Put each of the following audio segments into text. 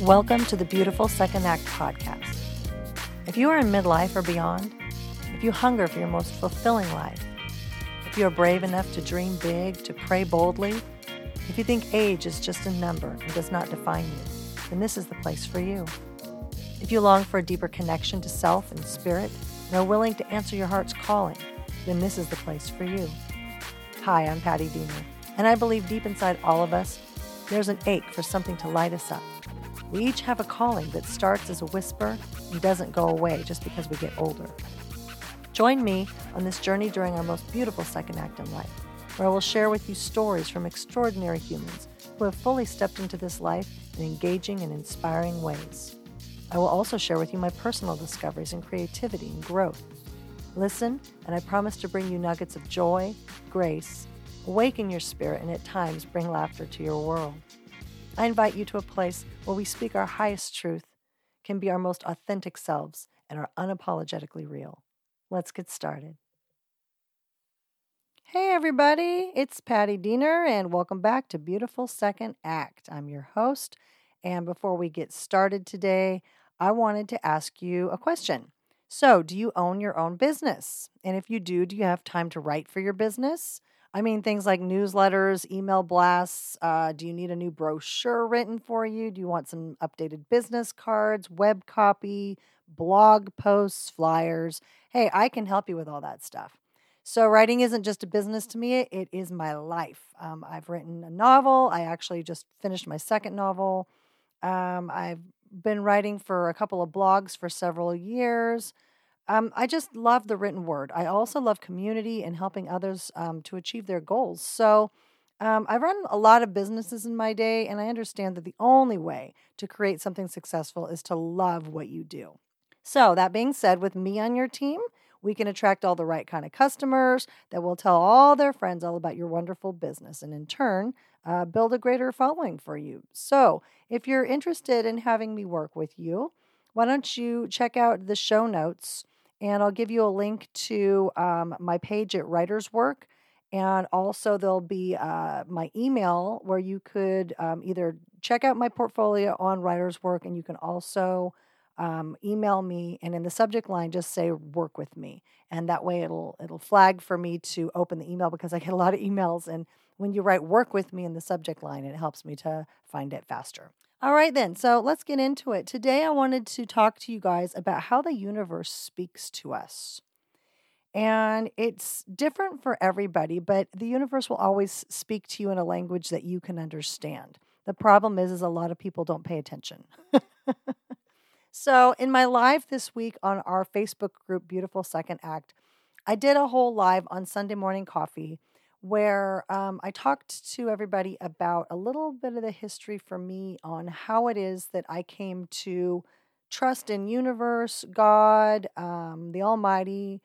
Welcome to the Beautiful Second Act podcast. If you are in midlife or beyond, if you hunger for your most fulfilling life, if you are brave enough to dream big, to pray boldly, if you think age is just a number and does not define you, then this is the place for you. If you long for a deeper connection to self and spirit and are willing to answer your heart's calling, then this is the place for you. Hi, I'm Patti Diener, and I believe deep inside all of us, there's an ache for something to light us up. We each have a calling that starts as a whisper and doesn't go away just because we get older. Join me on this journey during our most beautiful second act in life, where I will share with you stories from extraordinary humans who have fully stepped into this life in engaging and inspiring ways. I will also share with you my personal discoveries in creativity and growth. Listen, and I promise to bring you nuggets of joy, grace, awaken your spirit, and at times bring laughter to your world. I invite you to a place where we speak our highest truth, can be our most authentic selves, and are unapologetically real. Let's get started. Hey, everybody, it's Patti Diener, and welcome back to Beautiful Second Act. I'm your host, and before we get started today, I wanted to ask you a question. So, do you own your own business? And if you do, do you have time to write for your business? I mean, things like newsletters, email blasts. Uh, do you need a new brochure written for you? Do you want some updated business cards, web copy, blog posts, flyers? Hey, I can help you with all that stuff. So, writing isn't just a business to me, it is my life. Um, I've written a novel. I actually just finished my second novel. Um, I've been writing for a couple of blogs for several years. Um, I just love the written word. I also love community and helping others um, to achieve their goals. So um, I've run a lot of businesses in my day, and I understand that the only way to create something successful is to love what you do. So, that being said, with me on your team, we can attract all the right kind of customers that will tell all their friends all about your wonderful business and in turn uh, build a greater following for you. So, if you're interested in having me work with you, why don't you check out the show notes and I'll give you a link to um, my page at Writer's Work. And also, there'll be uh, my email where you could um, either check out my portfolio on Writer's Work, and you can also um, email me. And in the subject line, just say "Work with me," and that way it'll it'll flag for me to open the email because I get a lot of emails. And when you write "Work with me" in the subject line, it helps me to find it faster. All right, then. So let's get into it. Today, I wanted to talk to you guys about how the universe speaks to us. And it's different for everybody, but the universe will always speak to you in a language that you can understand. The problem is, is a lot of people don't pay attention. so, in my live this week on our Facebook group, Beautiful Second Act, I did a whole live on Sunday morning coffee where um, I talked to everybody about a little bit of the history for me on how it is that I came to trust in universe, God, um, the Almighty,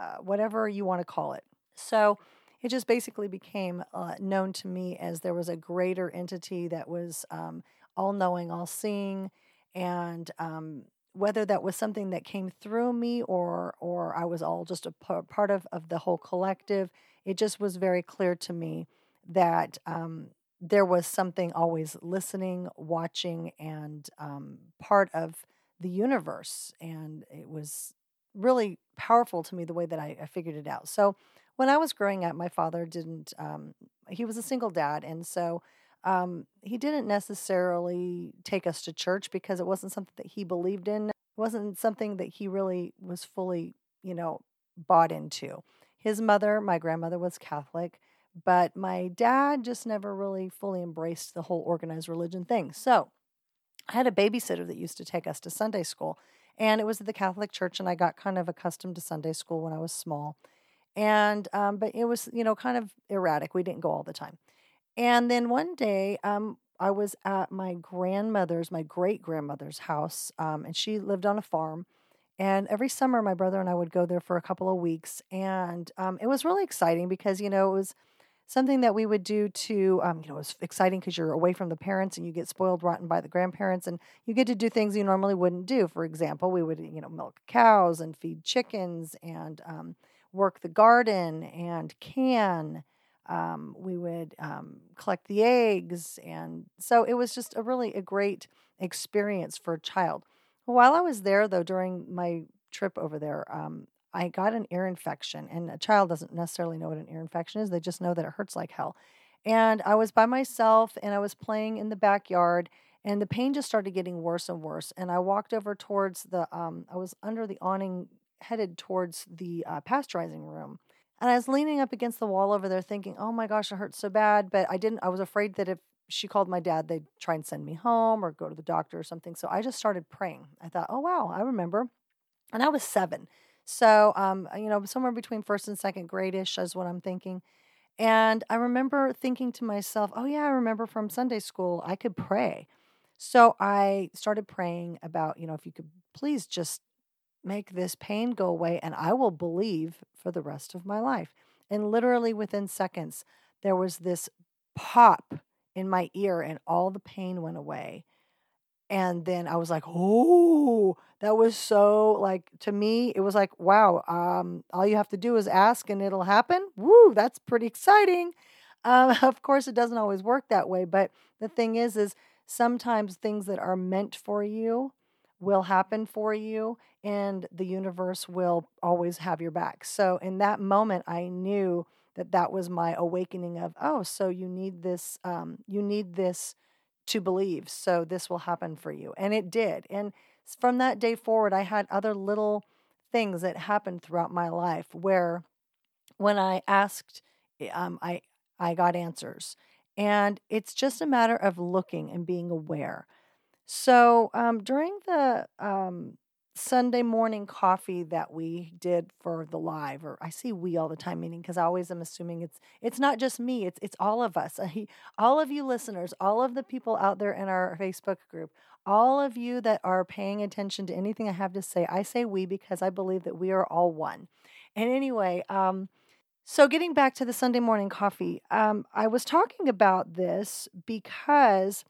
uh, whatever you want to call it. So it just basically became uh, known to me as there was a greater entity that was um, all knowing, all seeing, and um, whether that was something that came through me or or I was all just a part of of the whole collective it just was very clear to me that um, there was something always listening, watching, and um, part of the universe. And it was really powerful to me the way that I, I figured it out. So when I was growing up, my father didn't, um, he was a single dad. And so um, he didn't necessarily take us to church because it wasn't something that he believed in. It wasn't something that he really was fully, you know, bought into. His mother, my grandmother, was Catholic, but my dad just never really fully embraced the whole organized religion thing. So I had a babysitter that used to take us to Sunday school, and it was at the Catholic church, and I got kind of accustomed to Sunday school when I was small. And, um, but it was, you know, kind of erratic. We didn't go all the time. And then one day, um, I was at my grandmother's, my great grandmother's house, um, and she lived on a farm. And every summer, my brother and I would go there for a couple of weeks. And um, it was really exciting because, you know, it was something that we would do to, um, you know, it was exciting because you're away from the parents and you get spoiled rotten by the grandparents and you get to do things you normally wouldn't do. For example, we would, you know, milk cows and feed chickens and um, work the garden and can. Um, we would um, collect the eggs. And so it was just a really a great experience for a child. While I was there, though, during my trip over there, um, I got an ear infection. And a child doesn't necessarily know what an ear infection is, they just know that it hurts like hell. And I was by myself and I was playing in the backyard and the pain just started getting worse and worse. And I walked over towards the, um, I was under the awning headed towards the uh, pasteurizing room. And I was leaning up against the wall over there thinking, oh my gosh, it hurts so bad. But I didn't, I was afraid that if she called my dad, they'd try and send me home or go to the doctor or something. So I just started praying. I thought, oh wow, I remember. And I was seven. So, um, you know, somewhere between first and second grade ish is what I'm thinking. And I remember thinking to myself, oh, yeah, I remember from Sunday school, I could pray. So I started praying about, you know, if you could please just make this pain go away and I will believe for the rest of my life. And literally within seconds, there was this pop in my ear and all the pain went away. And then I was like, oh, that was so like to me, it was like, wow, um, all you have to do is ask and it'll happen. Woo, that's pretty exciting. Um, of course, it doesn't always work that way, but the thing is, is sometimes things that are meant for you will happen for you and the universe will always have your back. So in that moment I knew that that was my awakening of oh so you need this um, you need this to believe so this will happen for you and it did and from that day forward I had other little things that happened throughout my life where when I asked eh, um, I I got answers and it's just a matter of looking and being aware. So um, during the um, Sunday morning coffee that we did for the live, or I see we all the time, meaning because I always am assuming it's it's not just me, it's it's all of us, all of you listeners, all of the people out there in our Facebook group, all of you that are paying attention to anything I have to say. I say we because I believe that we are all one. And anyway, um, so, getting back to the Sunday morning coffee, um, I was talking about this because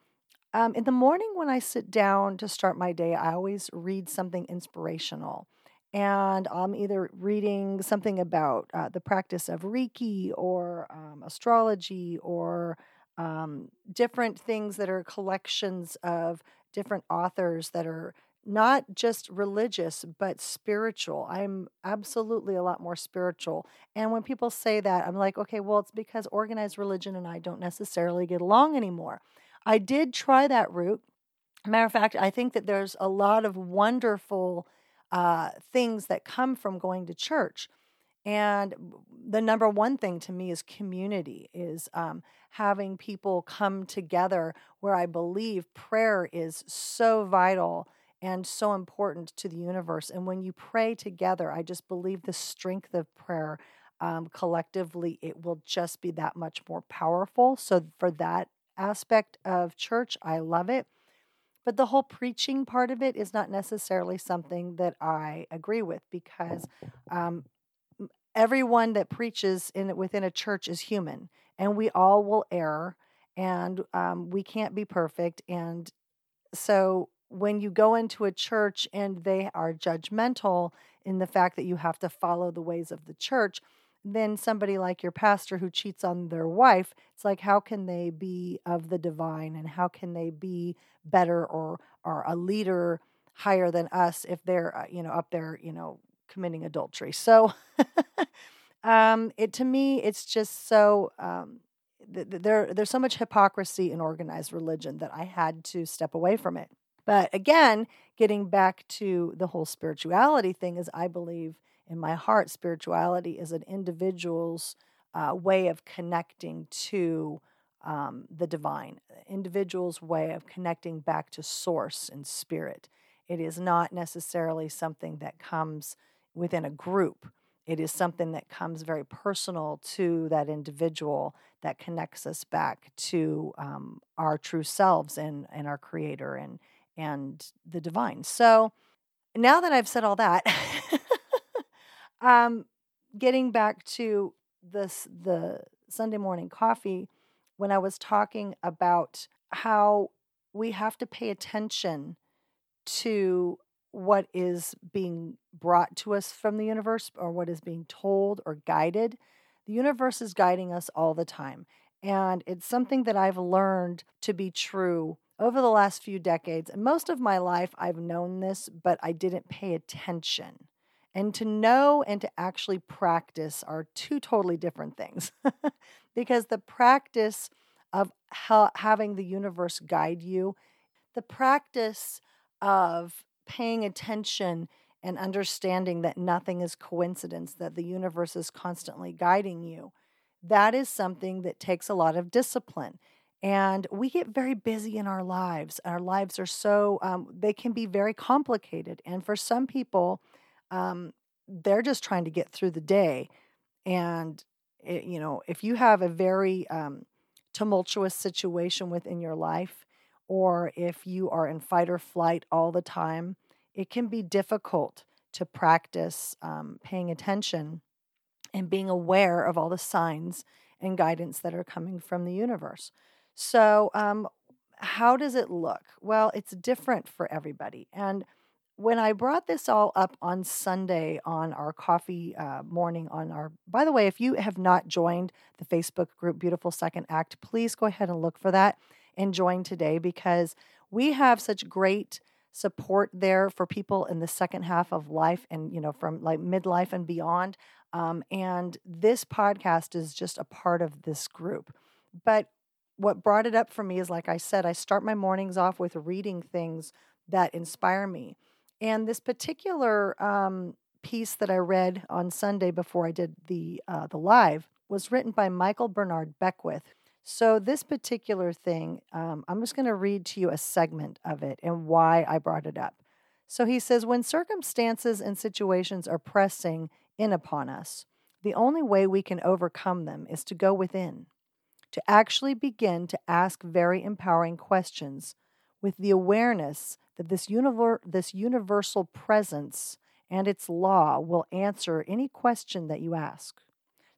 um, in the morning when I sit down to start my day, I always read something inspirational. And I'm either reading something about uh, the practice of Reiki or um, astrology or um, different things that are collections of different authors that are not just religious, but spiritual. I'm absolutely a lot more spiritual. And when people say that, I'm like, okay, well, it's because organized religion and I don't necessarily get along anymore. I did try that route. Matter of fact, I think that there's a lot of wonderful uh, things that come from going to church. And the number one thing to me is community, is um, having people come together where I believe prayer is so vital and so important to the universe. And when you pray together, I just believe the strength of prayer um, collectively, it will just be that much more powerful. So, for that aspect of church, I love it. But the whole preaching part of it is not necessarily something that I agree with because um, everyone that preaches in within a church is human, and we all will err, and um, we can't be perfect. And so when you go into a church and they are judgmental in the fact that you have to follow the ways of the church, then somebody like your pastor who cheats on their wife, it's like how can they be of the divine and how can they be better or or a leader higher than us if they're uh, you know up there you know committing adultery. So um, it to me it's just so um, th- there there's so much hypocrisy in organized religion that I had to step away from it. But again, getting back to the whole spirituality thing is I believe in my heart, spirituality is an individual's uh, way of connecting to um, the divine, individual's way of connecting back to source and spirit. It is not necessarily something that comes within a group. It is something that comes very personal to that individual that connects us back to um, our true selves and, and our creator and, and the divine. So now that I've said all that, um, getting back to this the Sunday morning coffee, when I was talking about how we have to pay attention to what is being brought to us from the universe or what is being told or guided. The universe is guiding us all the time. And it's something that I've learned to be true over the last few decades. And most of my life, I've known this, but I didn't pay attention. And to know and to actually practice are two totally different things. because the practice of ha- having the universe guide you, the practice of paying attention and understanding that nothing is coincidence, that the universe is constantly guiding you, that is something that takes a lot of discipline. And we get very busy in our lives. Our lives are so, um, they can be very complicated. And for some people, um, they're just trying to get through the day. And, it, you know, if you have a very um, tumultuous situation within your life, or if you are in fight or flight all the time, it can be difficult to practice um, paying attention and being aware of all the signs and guidance that are coming from the universe. So, um, how does it look? Well, it's different for everybody. And when I brought this all up on Sunday on our coffee uh, morning, on our, by the way, if you have not joined the Facebook group Beautiful Second Act, please go ahead and look for that and join today because we have such great support there for people in the second half of life and, you know, from like midlife and beyond. Um, and this podcast is just a part of this group. But what brought it up for me is, like I said, I start my mornings off with reading things that inspire me. And this particular um, piece that I read on Sunday before I did the uh, the live was written by Michael Bernard Beckwith. So this particular thing, um, I'm just going to read to you a segment of it and why I brought it up. So he says, when circumstances and situations are pressing in upon us, the only way we can overcome them is to go within, to actually begin to ask very empowering questions with the awareness that this, univer- this universal presence and its law will answer any question that you ask.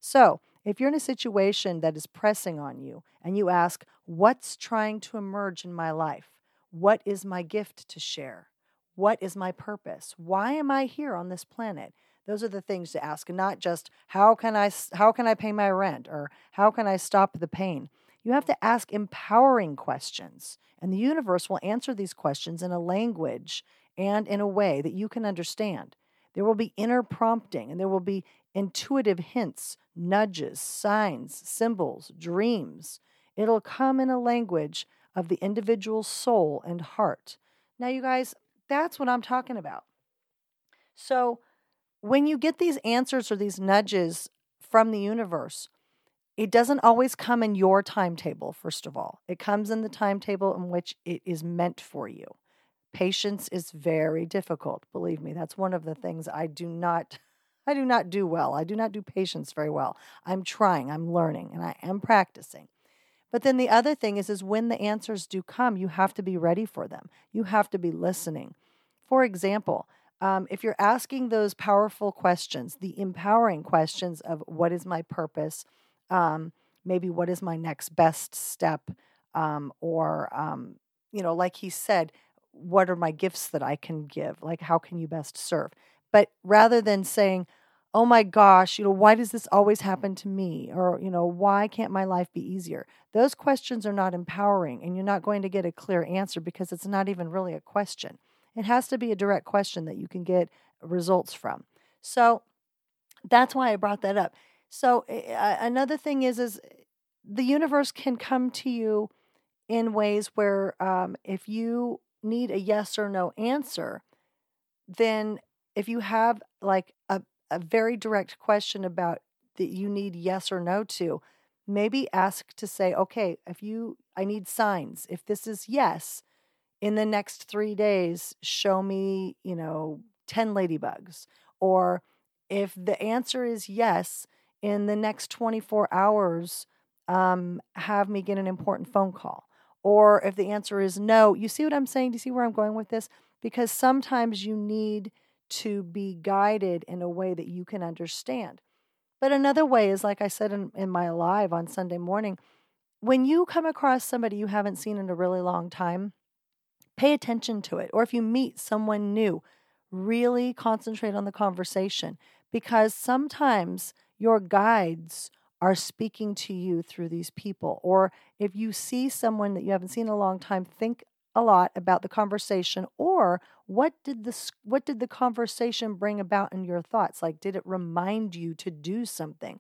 So, if you're in a situation that is pressing on you and you ask, What's trying to emerge in my life? What is my gift to share? What is my purpose? Why am I here on this planet? Those are the things to ask, and not just how can I how can I pay my rent or how can I stop the pain. You have to ask empowering questions, and the universe will answer these questions in a language and in a way that you can understand. There will be inner prompting and there will be intuitive hints, nudges, signs, symbols, dreams. It'll come in a language of the individual soul and heart. Now, you guys, that's what I'm talking about. So, when you get these answers or these nudges from the universe, it doesn't always come in your timetable, first of all. It comes in the timetable in which it is meant for you. Patience is very difficult. Believe me, that's one of the things I do not I do not do well. I do not do patience very well. I'm trying, I'm learning, and I am practicing. But then the other thing is is when the answers do come, you have to be ready for them. You have to be listening. For example, um, if you're asking those powerful questions, the empowering questions of what is my purpose, um, maybe what is my next best step, um, or um, you know, like he said, what are my gifts that I can give? Like, how can you best serve? But rather than saying, oh my gosh, you know, why does this always happen to me? Or, you know, why can't my life be easier? Those questions are not empowering, and you're not going to get a clear answer because it's not even really a question. It has to be a direct question that you can get results from. So that's why I brought that up. So uh, another thing is, is the universe can come to you in ways where um, if you need a yes or no answer, then if you have like a, a very direct question about that you need yes or no to, maybe ask to say, okay, if you, I need signs. If this is yes, in the next three days, show me, you know, 10 ladybugs. Or if the answer is yes, in the next 24 hours, um, have me get an important phone call. Or if the answer is no, you see what I'm saying? Do you see where I'm going with this? Because sometimes you need to be guided in a way that you can understand. But another way is, like I said in, in my live on Sunday morning, when you come across somebody you haven't seen in a really long time, pay attention to it. Or if you meet someone new, really concentrate on the conversation because sometimes your guides are speaking to you through these people. Or if you see someone that you haven't seen in a long time, think a lot about the conversation or what did the what did the conversation bring about in your thoughts like did it remind you to do something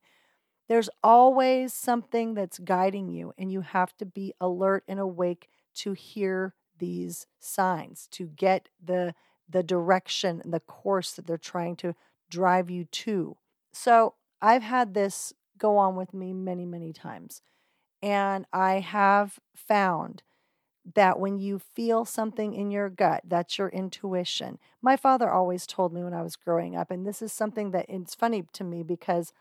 there's always something that's guiding you and you have to be alert and awake to hear these signs to get the the direction and the course that they're trying to drive you to so i've had this go on with me many many times and i have found that when you feel something in your gut, that's your intuition. My father always told me when I was growing up, and this is something that it's funny to me because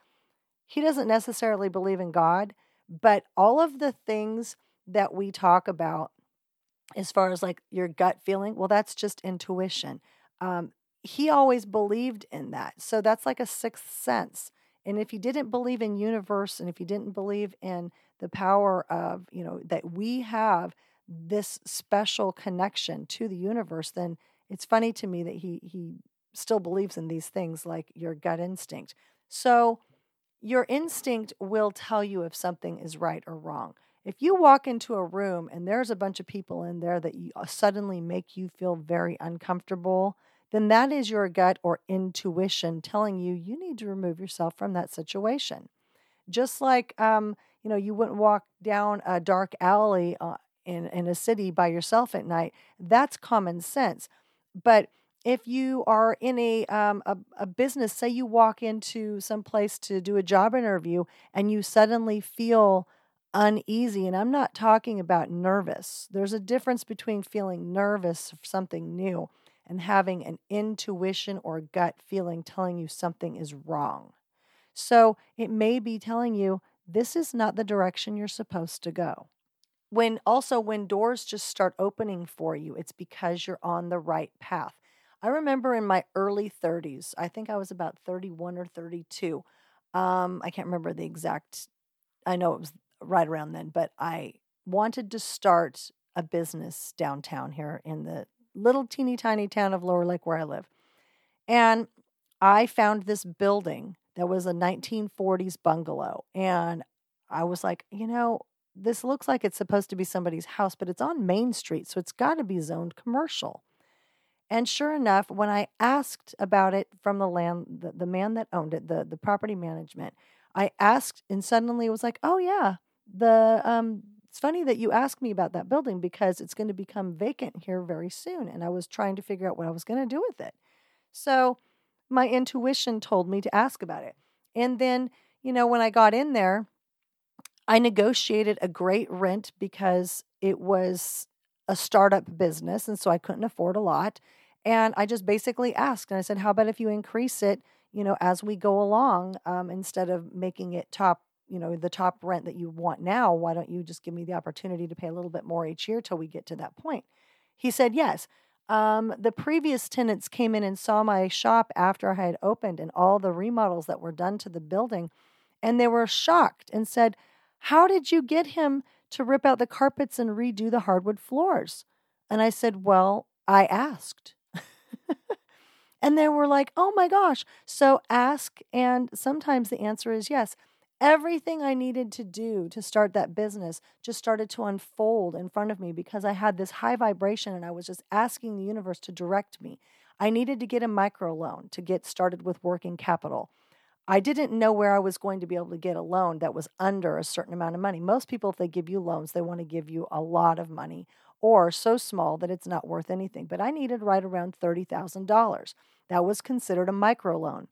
he doesn't necessarily believe in God, but all of the things that we talk about as far as like your gut feeling, well, that's just intuition. Um, he always believed in that. So that's like a sixth sense. And if you didn't believe in universe and if you didn't believe in the power of, you know, that we have this special connection to the universe, then it's funny to me that he he still believes in these things like your gut instinct. So your instinct will tell you if something is right or wrong. If you walk into a room and there's a bunch of people in there that you, uh, suddenly make you feel very uncomfortable, then that is your gut or intuition telling you you need to remove yourself from that situation. Just like um, you know, you wouldn't walk down a dark alley uh, in, in a city by yourself at night, that's common sense. But if you are in a, um, a, a business, say you walk into some place to do a job interview and you suddenly feel uneasy, and I'm not talking about nervous. There's a difference between feeling nervous for something new and having an intuition or gut feeling telling you something is wrong. So it may be telling you this is not the direction you're supposed to go when also when doors just start opening for you, it's because you're on the right path. I remember in my early 30s, I think I was about 31 or 32. Um, I can't remember the exact, I know it was right around then, but I wanted to start a business downtown here in the little teeny tiny town of Lower Lake where I live. And I found this building that was a 1940s bungalow. And I was like, you know, this looks like it's supposed to be somebody's house, but it's on Main Street, so it's got to be zoned commercial. And sure enough, when I asked about it from the land, the, the man that owned it, the, the property management, I asked, and suddenly it was like, oh yeah, the um, it's funny that you asked me about that building because it's going to become vacant here very soon, and I was trying to figure out what I was going to do with it. So my intuition told me to ask about it, and then you know when I got in there, I negotiated a great rent because it was a startup business. And so I couldn't afford a lot. And I just basically asked, and I said, How about if you increase it, you know, as we go along, um, instead of making it top, you know, the top rent that you want now? Why don't you just give me the opportunity to pay a little bit more each year till we get to that point? He said, Yes. Um, the previous tenants came in and saw my shop after I had opened and all the remodels that were done to the building. And they were shocked and said, how did you get him to rip out the carpets and redo the hardwood floors? And I said, Well, I asked. and they were like, Oh my gosh. So ask. And sometimes the answer is yes. Everything I needed to do to start that business just started to unfold in front of me because I had this high vibration and I was just asking the universe to direct me. I needed to get a micro loan to get started with working capital. I didn't know where I was going to be able to get a loan that was under a certain amount of money. Most people, if they give you loans, they want to give you a lot of money or so small that it's not worth anything. But I needed right around $30,000. That was considered a micro loan.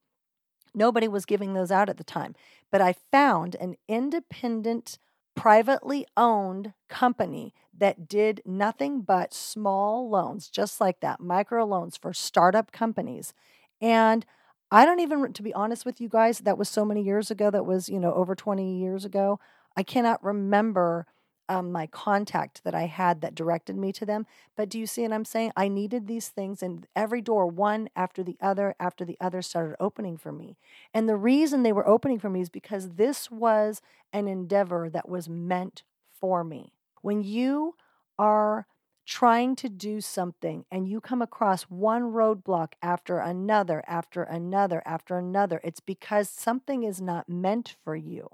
Nobody was giving those out at the time. But I found an independent, privately owned company that did nothing but small loans, just like that, micro loans for startup companies. And I don't even, to be honest with you guys, that was so many years ago. That was, you know, over 20 years ago. I cannot remember um, my contact that I had that directed me to them. But do you see what I'm saying? I needed these things, and every door, one after the other, after the other, started opening for me. And the reason they were opening for me is because this was an endeavor that was meant for me. When you are trying to do something and you come across one roadblock after another, after another, after another, it's because something is not meant for you.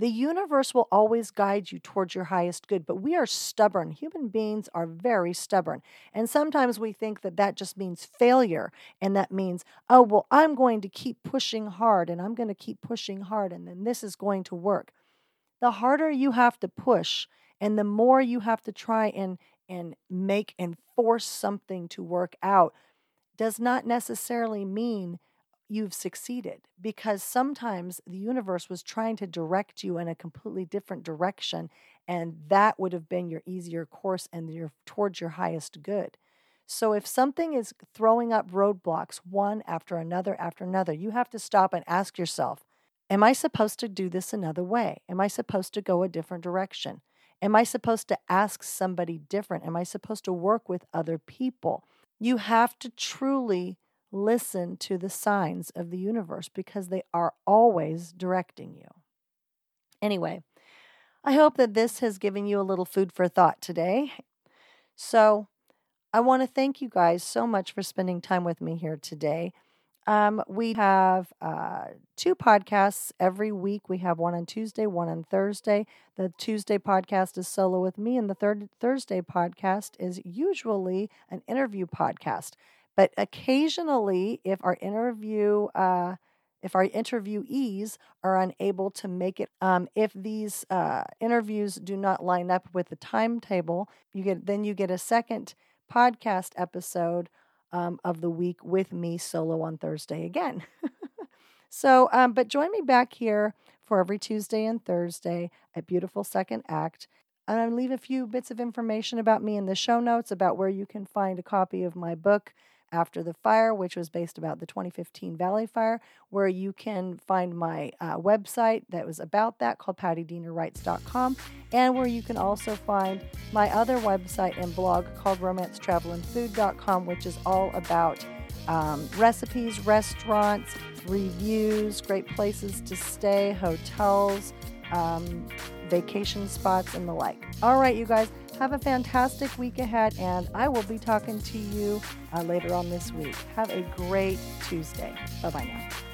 The universe will always guide you towards your highest good, but we are stubborn. Human beings are very stubborn. And sometimes we think that that just means failure. And that means, oh, well, I'm going to keep pushing hard and I'm going to keep pushing hard and then this is going to work. The harder you have to push and the more you have to try and, and make and force something to work out, does not necessarily mean you've succeeded because sometimes the universe was trying to direct you in a completely different direction and that would have been your easier course and your towards your highest good. So if something is throwing up roadblocks one after another after another you have to stop and ask yourself am i supposed to do this another way? Am i supposed to go a different direction? Am i supposed to ask somebody different? Am i supposed to work with other people? You have to truly listen to the signs of the universe because they are always directing you. Anyway, I hope that this has given you a little food for thought today. So, I want to thank you guys so much for spending time with me here today. Um, we have uh, two podcasts every week. We have one on Tuesday, one on Thursday. The Tuesday podcast is solo with me, and the third Thursday podcast is usually an interview podcast. But occasionally, if our interview, uh, if our interviewees are unable to make it, um, if these uh, interviews do not line up with the timetable, you get then you get a second podcast episode um, of the week with me solo on Thursday again. so, um, but join me back here for every Tuesday and Thursday at Beautiful Second Act. And I'll leave a few bits of information about me in the show notes about where you can find a copy of my book, after the Fire, which was based about the 2015 Valley Fire, where you can find my uh, website that was about that called pattidienerwrites.com, and where you can also find my other website and blog called romancetravelandfood.com, which is all about um, recipes, restaurants, reviews, great places to stay, hotels, um, vacation spots, and the like. All right, you guys, have a fantastic week ahead, and I will be talking to you uh, later on this week. Have a great Tuesday. Bye bye now.